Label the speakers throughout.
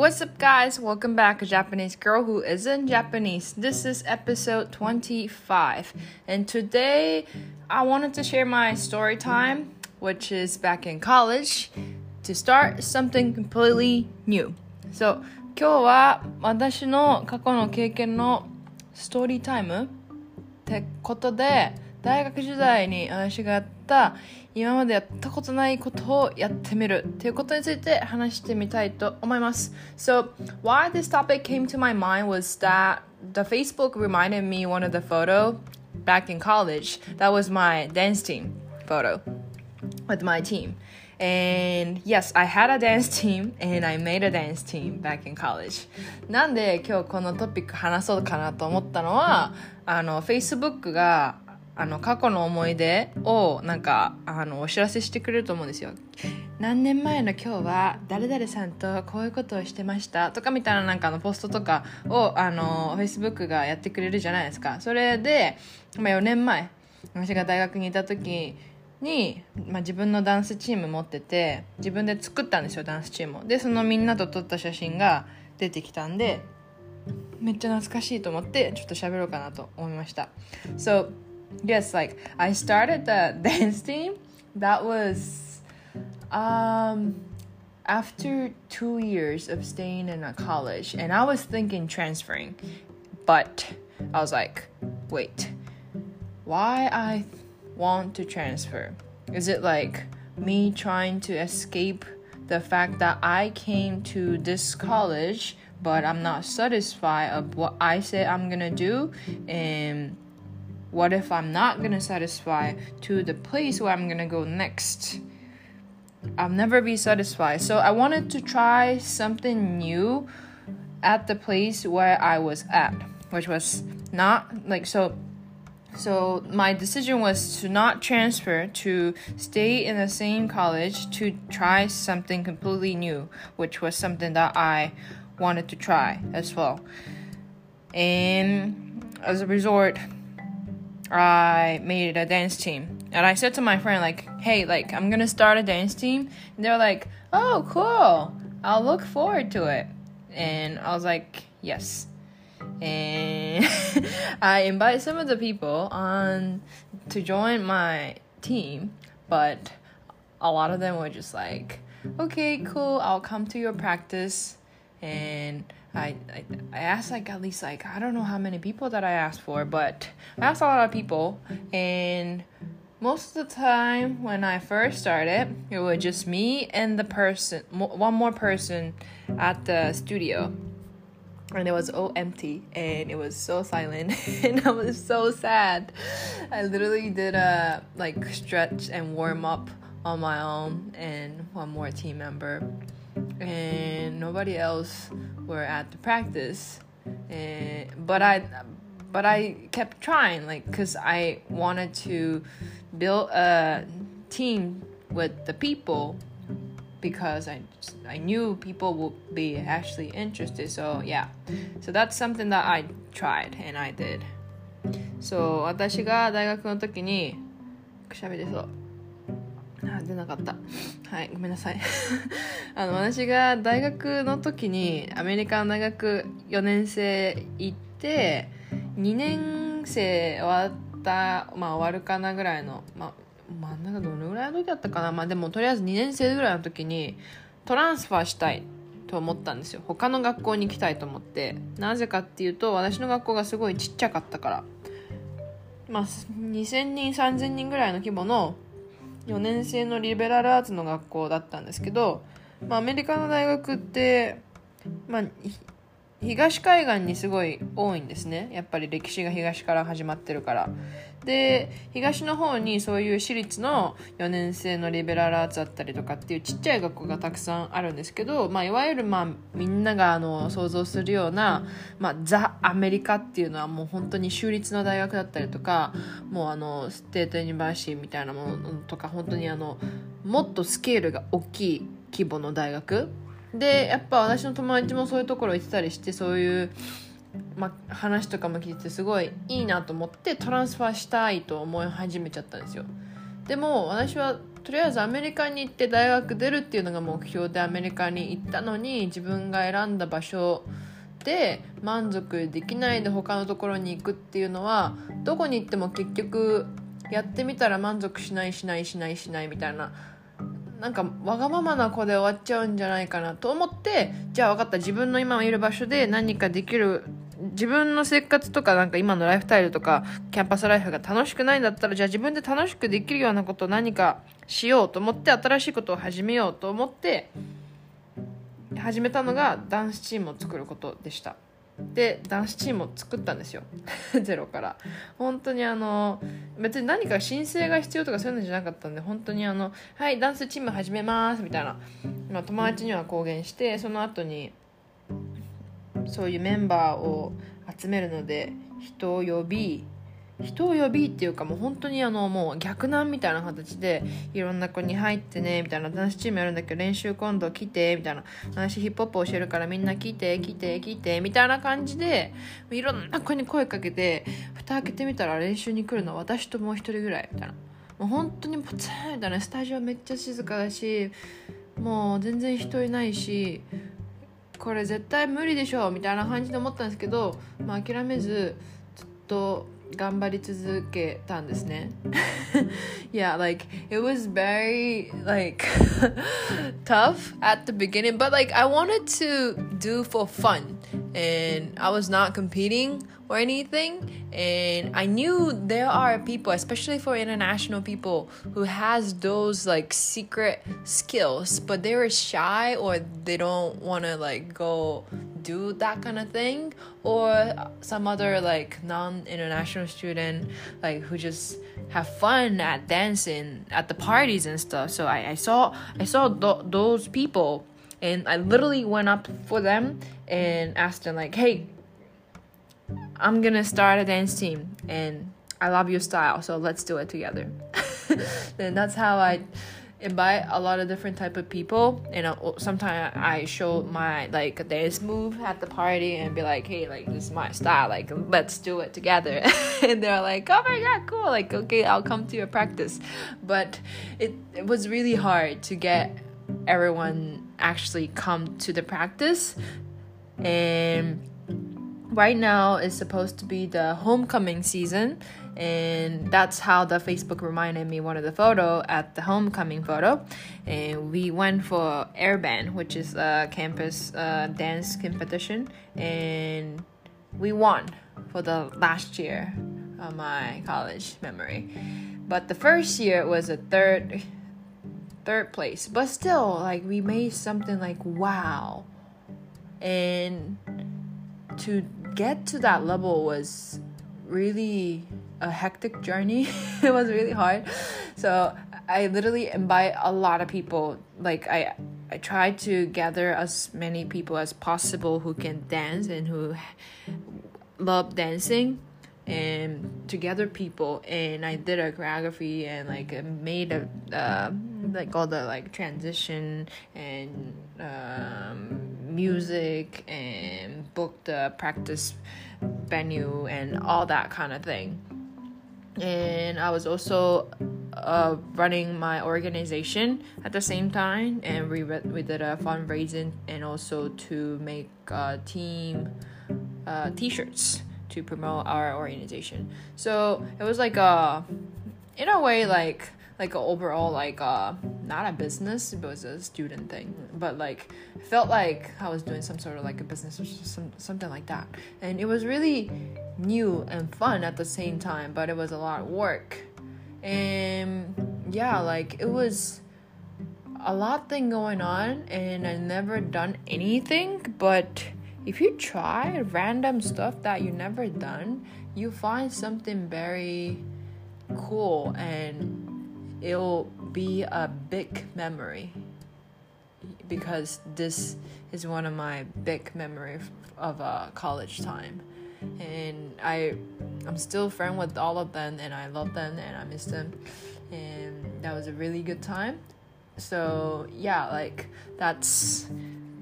Speaker 1: What's up, guys? Welcome back, a Japanese girl who isn't Japanese. This is episode 25, and today I wanted to share my story time, which is back in college, to start something completely new. So, 今日は私の過去の経験のストーリータイムってことで、大学時代に私が った今までやったことないことをやってみるっていうことについて話してみたいと思います。So, why this topic came to my mind was that the Facebook reminded me one of the photo back in college. That was my dance team photo with my team. And yes, I had a dance team and I made a dance team back in college. なんで今日このトピック話そうかなと思ったのは、あの、Facebook があの過去の思い出をなんかあのお知らせしてくれると思うんですよ。何年前の今日は誰々さんとこういうことをしてましたとかみたいななんかのポストとかをあの Facebook がやってくれるじゃないですか。それで、まあ、4年前私が大学にいた時に、まあ、自分のダンスチーム持ってて自分で作ったんですよダンスチームを。でそのみんなと撮った写真が出てきたんでめっちゃ懐かしいと思ってちょっと喋ろうかなと思いました。So yes like i started the dance team. That was um after two years of staying in a college and i was thinking transferring but i was like wait why i want to transfer? Is it like me trying to escape the fact that i came to this college but i'm not satisfied of what i say i'm gonna do? And what if I'm not gonna satisfy to the place where I'm gonna go next? I'll never be satisfied. So I wanted to try something new at the place where I was at, which was not like so. So my decision was to not transfer, to stay in the same college, to try something completely new, which was something that I wanted to try as well. And as a result, I made a dance team. And I said to my friend, like, hey, like, I'm gonna start a dance team. And they're like, oh, cool. I'll look forward to it. And I was like, yes. And I invited some of the people on to join my team, but a lot of them were just like, okay, cool, I'll come to your practice. And I, I, I asked like at least like I don't know how many people that I asked for, but I asked a lot of people, and most of the time when I first started, it was just me and the person, one more person at the studio. And it was all empty and it was so silent and I was so sad. I literally did a like stretch and warm up on my own and one more team member and nobody else were at the practice and but i but i kept trying like because i wanted to build a team with the people because I I knew people would be actually interested. So yeah, so that's something that I tried and I did. So 私が大学の時にくしゃみでそう あ出なかった。はいごめんなさい。あの私が大学の時にアメリカの大学4年生行って2年生終わったまあ終わるかなぐらいのまあ真ん中どのぐらいの時だったかな。まあでもとりあえず2年生ぐらいの時にトランスファーしたいと思ったんですよ。他の学校に行きたいと思って。なぜかっていうと私の学校がすごいちっちゃかったから。まあ2000人3000人ぐらいの規模の4年生のリベラルアーツの学校だったんですけど、まあ、アメリカの大学って、まあ、東海岸にすごい多いんですね。やっぱり歴史が東から始まってるから。で東の方にそういう私立の4年生のリベラルアーツだったりとかっていうちっちゃい学校がたくさんあるんですけど、まあ、いわゆるまあみんながあの想像するような、まあ、ザ・アメリカっていうのはもう本当に州立の大学だったりとかもうあの state university みたいなものとか本当にあのもっとスケールが大きい規模の大学でやっぱ私の友達もそういうところ行ってたりしてそういうま、話とかも聞いてすごいいいなと思って transfer したいと思い始めちゃったんですよ。でも私はとりあえずアメリカに行って大学出るっていうのが目標でアメリカに行ったのに自分が選んだ場所で満足できないで他のところに行くっていうのはどこに行っても結局やってみたら満足しないしないしないしないみたいななんかわがままな子で終わっちゃうんじゃないかなと思ってじゃあ分かった自分の今いる場所で何かできる自分の生活とかなんか今のライフスタイルとかキャンパスライフが楽しくないんだったらじゃあ自分で楽しくできるようなことを何かしようと思って新しいことを始めようと思って始めたのがダンスチームを作ることでした。で男子チームを作ったんですよ。ゼロから。本当にあの別に何か申請が必要とかそういうのじゃなかったんで本当にあの「はいダンスチーム始めます」みたいな、まあ、友達には公言してその後にそういうメンバーを集めるので人を呼び人を呼びっていうかもう本当にあのもう逆難みたいな形でいろんな子に入ってねみたいなダンスチームやるんだけど練習今度来てみたいな。私ヒップホップ教えるからみんな来て来て来てみたいな感じでいろんな子に声かけて蓋開けてみたら練習に来るのは私ともう一人ぐらいみたいな。もう本当にポツンみたいなスタジオめっちゃ静かだしもう全然人いないしこれ絶対無理でしょみたいな感じで思ったんですけど、まあ、諦めずずっと頑張り続けたんですね yeah like it was very like tough at the beginning but like I wanted to do for fun and I was not competing or anything and I knew there are people especially for international people who has those like secret skills but they were shy or they don't want to like go do that kind of thing or some other like non-international student like who just have fun at dancing at the parties and stuff. So i, I saw i saw th- those people and i literally went up for them and asked them like hey i'm gonna start a dance team and i love your style so let's do it together. And that's how i invite a lot of different type of people. And uh, sometimes i show my like dance move at the party and be like hey like this is my style like let's do it together. And they're like oh my god cool like okay i'll come to your practice. But it, it was really hard to get everyone actually come to the practice. And right now is supposed to be the homecoming season and that's how the facebook reminded me one of the photo at the homecoming photo. And we went for airband which is a campus uh, dance competition. And we won for the last year of my college memory. But the first year was a third third place. But still like we made something like wow. And to get to that level was really a hectic journey. it was really hard. So I literally invite a lot of people. Like I I try to gather as many people as possible who can dance and who love dancing and to gather people and I did a choreography and like made a uh, like all the like transition and um, music and booked the practice venue and all that kind of thing. And I was also uh, running my organization at the same time, and we re- we did a fundraising and also to make uh, team uh, T-shirts to promote our organization. So it was like a, in a way, like like overall like uh not a business it was a student thing but like felt like i was doing some sort of like a business or some, something like that. And it was really new and fun at the same time but it was a lot of work. And yeah like it was a lot thing going on and i never done anything but if you try random stuff that you never done you find something very cool and it'll be a big memory because this is one of my big memories of uh, college time. And i i'm still friend with all of them and i love them and i miss them. And that was a really good time. So yeah like that's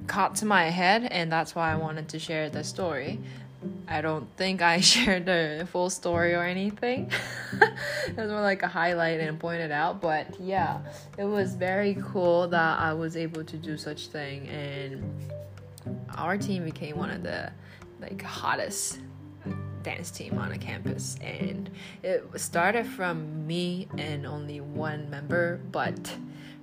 Speaker 1: caught to my head and that's why i wanted to share the story I don't think I shared the full story or anything. it was more like a highlight and pointed out. But yeah, it was very cool that I was able to do such thing, and our team became one of the like hottest dance team on a campus and it started from me and only one member but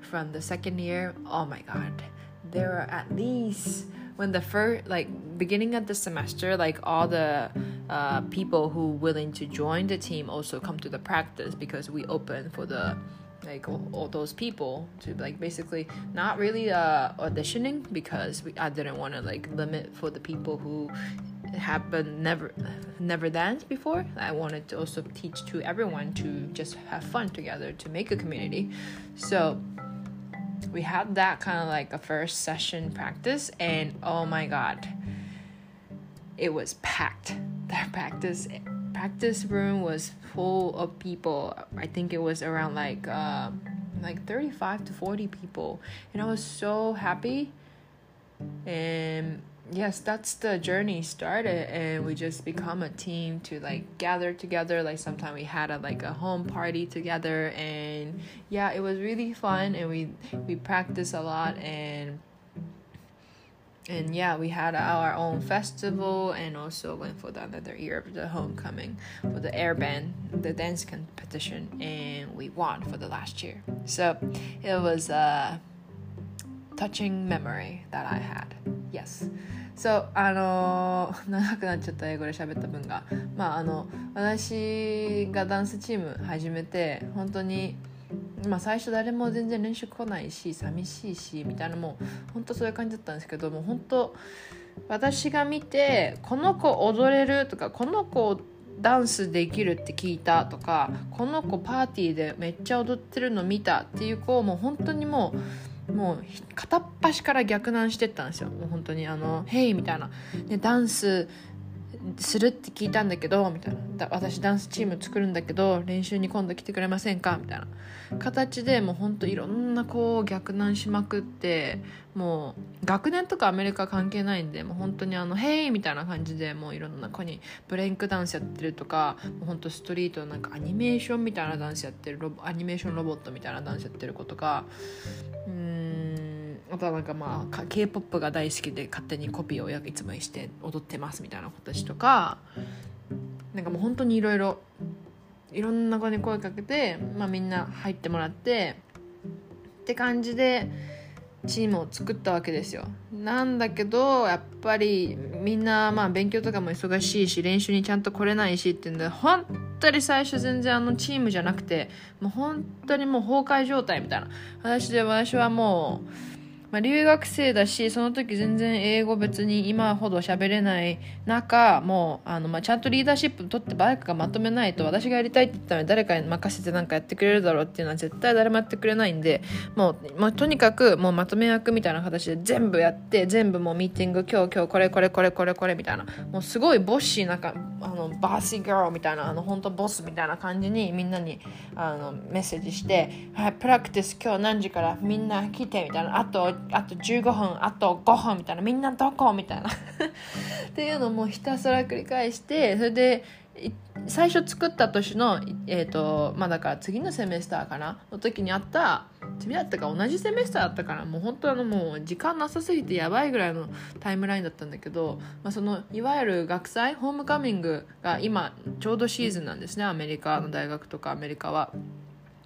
Speaker 1: from the second year oh my god there were at least when the first like beginning of the semester like all the uh, people who willing to join the team also come to the practice because we open for the like all, all those people to like basically not really uh auditioning because we, I didn't want to like limit for the people who have been never never danced before. I wanted to also teach to everyone to just have fun together to make a community. So we had that kind of like a first session practice and oh my god. It was packed. The practice practice room was full of people. I think it was around like uh, like 35 to 40 people. And i was so happy. And yes that's the journey started mm-hmm. and we mm-hmm. just become a team to like gather together. Like sometimes we had a like a home party together and yeah it was really fun and we we practiced a lot and and yeah we had our own festival and also went for the another year of the homecoming for the air band the dance competition and we won for the last year. So it was a touching memory that i had. Yes. そうあの、長くなっちゃった英語で喋った分が。まああの私がダンスチーム始めて本当にまあ最初誰も全然練習来ないし寂しいしみたいなもう本当そういう感じだったんですけどもう本当私が見てこの子踊れるとかこの子ダンスできるって聞いたとかこの子パーティーでめっちゃ踊ってるの見たっていう子をもう本当にもうもう片っ端から逆難してったんですよ。もう本当にあの「ヘイ」みたいな、ね、ダンスするって聞いたんだけどみたいな。私ダンスチーム作るんだけど練習に今度来てくれませんか？みたいな。形でもうほんといろんな子を逆難しまくってもう学年とかアメリカ関係ないんでもう本当にあの「ヘイ!」みたいな感じでもういろんな子にブレインクダンスやってるとかもうほんとストリートなんかアニメーションみたいなダンスやってるアニメーションロボットみたいなダンスやってる子とかうんあとはなんかまあ k p o p が大好きで勝手にコピーをいつもして踊ってますみたいな子たちとかなんかもう本当にいろいろいろんな子に声かけて、まあ、みんな入ってもらってって感じでチームを作ったわけですよ。なんだけどやっぱりみんなまあ勉強とかも忙しいし練習にちゃんと来れないしっていうんで本当に最初全然あのチームじゃなくてもう本当にもう崩壊状態みたいな。話で私はもうまあ、留学生だしその時全然英語別に今ほど喋れない中もうあの、まあ、ちゃんとリーダーシップ取ってバイクがまとめないと私がやりたいって言ったのに誰かに任せて何かやってくれるだろうっていうのは絶対誰もやってくれないんでもう、まあ、とにかくもうまとめ役みたいな形で全部やって全部もうミーティング今日今日これこれこれこれこれみたいなもうすごいボッシーなんかあのバーシーガールみたいなあの本当ボスみたいな感じにみんなにあのメッセージして「はいプラクティス今日何時からみんな来て」みたいな。あとあと15分あと5分みたいな。みんなどこ？みたいな。っていうのもひたすら繰り返してそれで最初作った年のえっ、ー、とまあだから次のセメスターかな？の時にあった次だったか同じセメスターだったからもう本当あのもう時間なさすぎてやばいぐらいのタイムラインだったんだけど、まあ、そのいわゆる学祭ホームカミングが今ちょうどシーズンなんですねアメリカの大学とかアメリカは。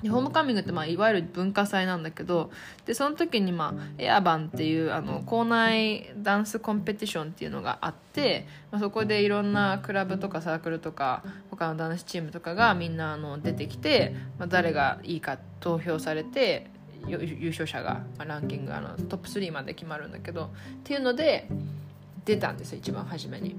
Speaker 1: でホームカミングってまあいわゆる文化祭なんだけどでその時にまあエアバンっていうあの校内ダンスコンペティションっていうのがあって、まあ、そこでいろんなクラブとかサークルとか他のダンスチームとかがみんなあの出てきて、まあ、誰がいいか投票されて優勝者が、まあ、ランキングあのトップ3まで決まるんだけどっていうので出たんですよ一番初めに。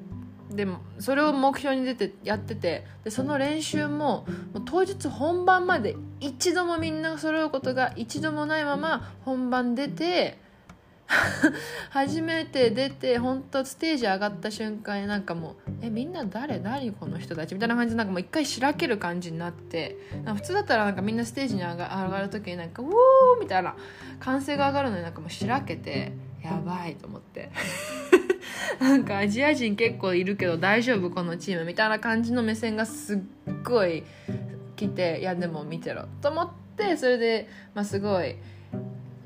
Speaker 1: でもそれを目標に出てやっててでその練習も当日本番まで一度もみんな揃うことが一度もないまま本番出て 初めて出て本当ステージ上がった瞬間になんかもう「えみんな誰？何この人たち」みたいな感じでなんかもう一回しらける感じになって普通だったらなんかみんなステージに上が上がる時になんか「ウォー!」みたいな歓声が上がるのになんかもうしらけてやばいと思って なんかアジア人結構いるけど大丈夫このチームみたいな感じの目線がすっごい来ていやでも見てろと思ってそれで、まあ、すごい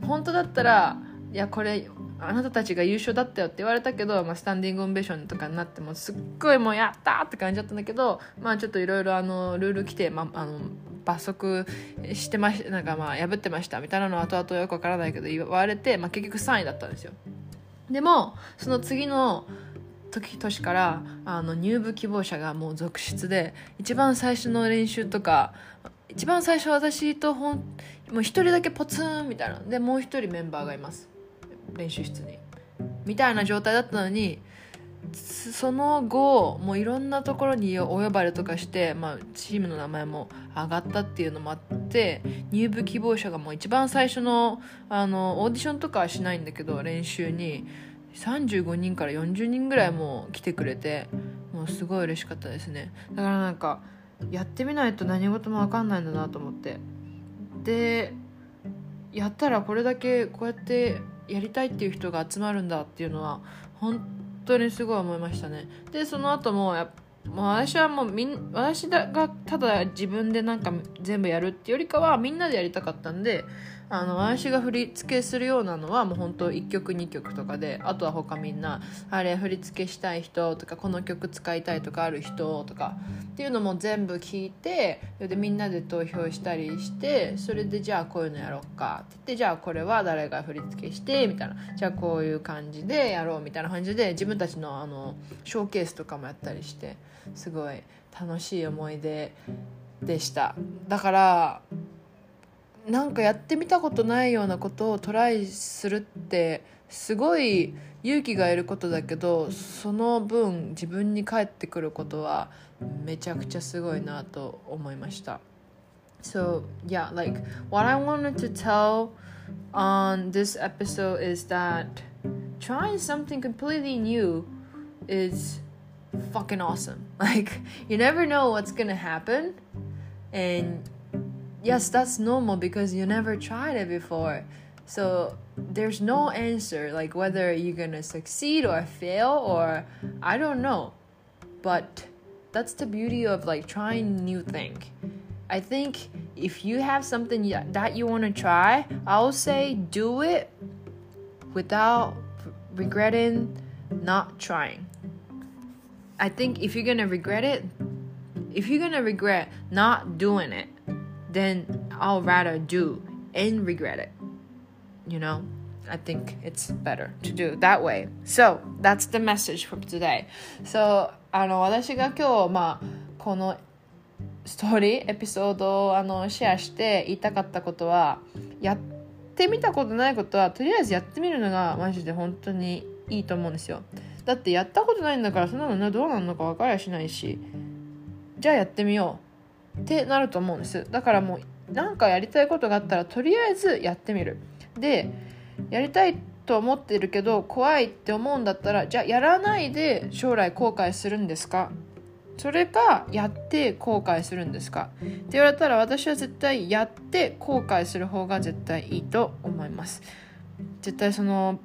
Speaker 1: 本当だったらいやこれあなたたちが優勝だったよって言われたけど、まあ、スタンディングオンベーションとかになってもすっごいもうやったって感じだったんだけどまあちょっといろいろルール規定、まあ、の罰則してましなんかまあ破ってましたみたいなのは後々よくわからないけど言われて、まあ、結局3位だったんですよ。でもその次の時年からあの入部希望者がもう続出で一番最初の練習とか一番最初私とほんもう一人だけポツンみたいなでもう一人メンバーがいます。練習室に。みたいな状態だったのにその後もういろんなところにお呼ばれとかして、まあ、チームの名前も上がったっていうのもあって入部希望者がもう一番最初のあのオーディションとかはしないんだけど練習に。35人から40人ぐらいもう来てくれてもうすごい嬉しかったですね。だからなんかやってみないと何事も分かんないんだなと思って。でやったらこれだけこうやってやりたいっていう人が集まるんだっていうのは本当にすごい思いましたね。でその後もやもう私はもうみん私がただ自分でなんか全部やるっていうよりかはみんなでやりたかったんであの私が振り付けするようなのはもう本当1曲2曲とかであとは他みんなあれ振り付けしたい人とかこの曲使いたいとかある人とかっていうのも全部聞いてでみんなで投票したりしてそれでじゃあこういうのやろうか。って言ってじゃあこれは誰が振り付けしてみたいな。じゃあこういう感じでやろうみたいな感じで自分たちのあのショーケースとかもやったりしてすごい楽しい思い出でした。だからなんかやってみたことないようなことをトライするってすごい勇気がいることだけどその分自分に返ってくることはめちゃくちゃすごいなと思いました So yeah like what I wanted to tell on this episode is that trying something completely new is fucking awesome like you never know what's gonna happen and yes, that's normal because you never tried it before. So there's no answer like whether you're gonna succeed or fail or I don't know. But that's the beauty of like trying new thing. I think if you have something that you want to try, I'll say do it without regretting not trying. I think if you're gonna regret it, if you're gonna regret not doing it, then I'll rather do and regret it. You know? I think it's better to do that way. So, that's the message from today. So, あの、私が今日、まあ、このストーリー、エピソードをあのシェアして言いたかったことは、やってみたことないことは、とりあえずやってみるのがマジで本当にいいと思うんですよ。だってやったことないんだから、そんなのね、どうなるのか分かりゃしないし、じゃあやってみよう。ってなると思うんです。だからもう何かやりたいことがあったらとりあえずやってみる。でやりたいと思ってるけど怖いって思うんだったらじゃあやらないで将来後悔するんですか？それかやって後悔するんですか？って言われたら私は絶対やって後悔する方が絶対いいと思います。絶対その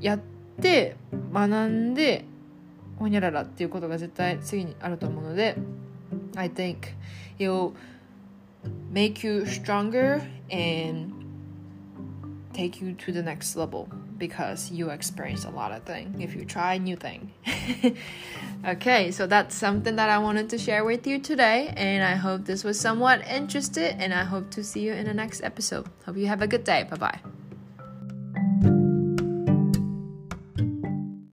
Speaker 1: やって学んでほにゃららっていうことが絶対次にあると思うので I think it'll make you stronger and take you to the next level because you experience a lot of things if you try new thing. Okay so that's something that i wanted to share with you today and i hope this was somewhat interested and i hope to see you in the next episode. Hope you have a good day. Bye bye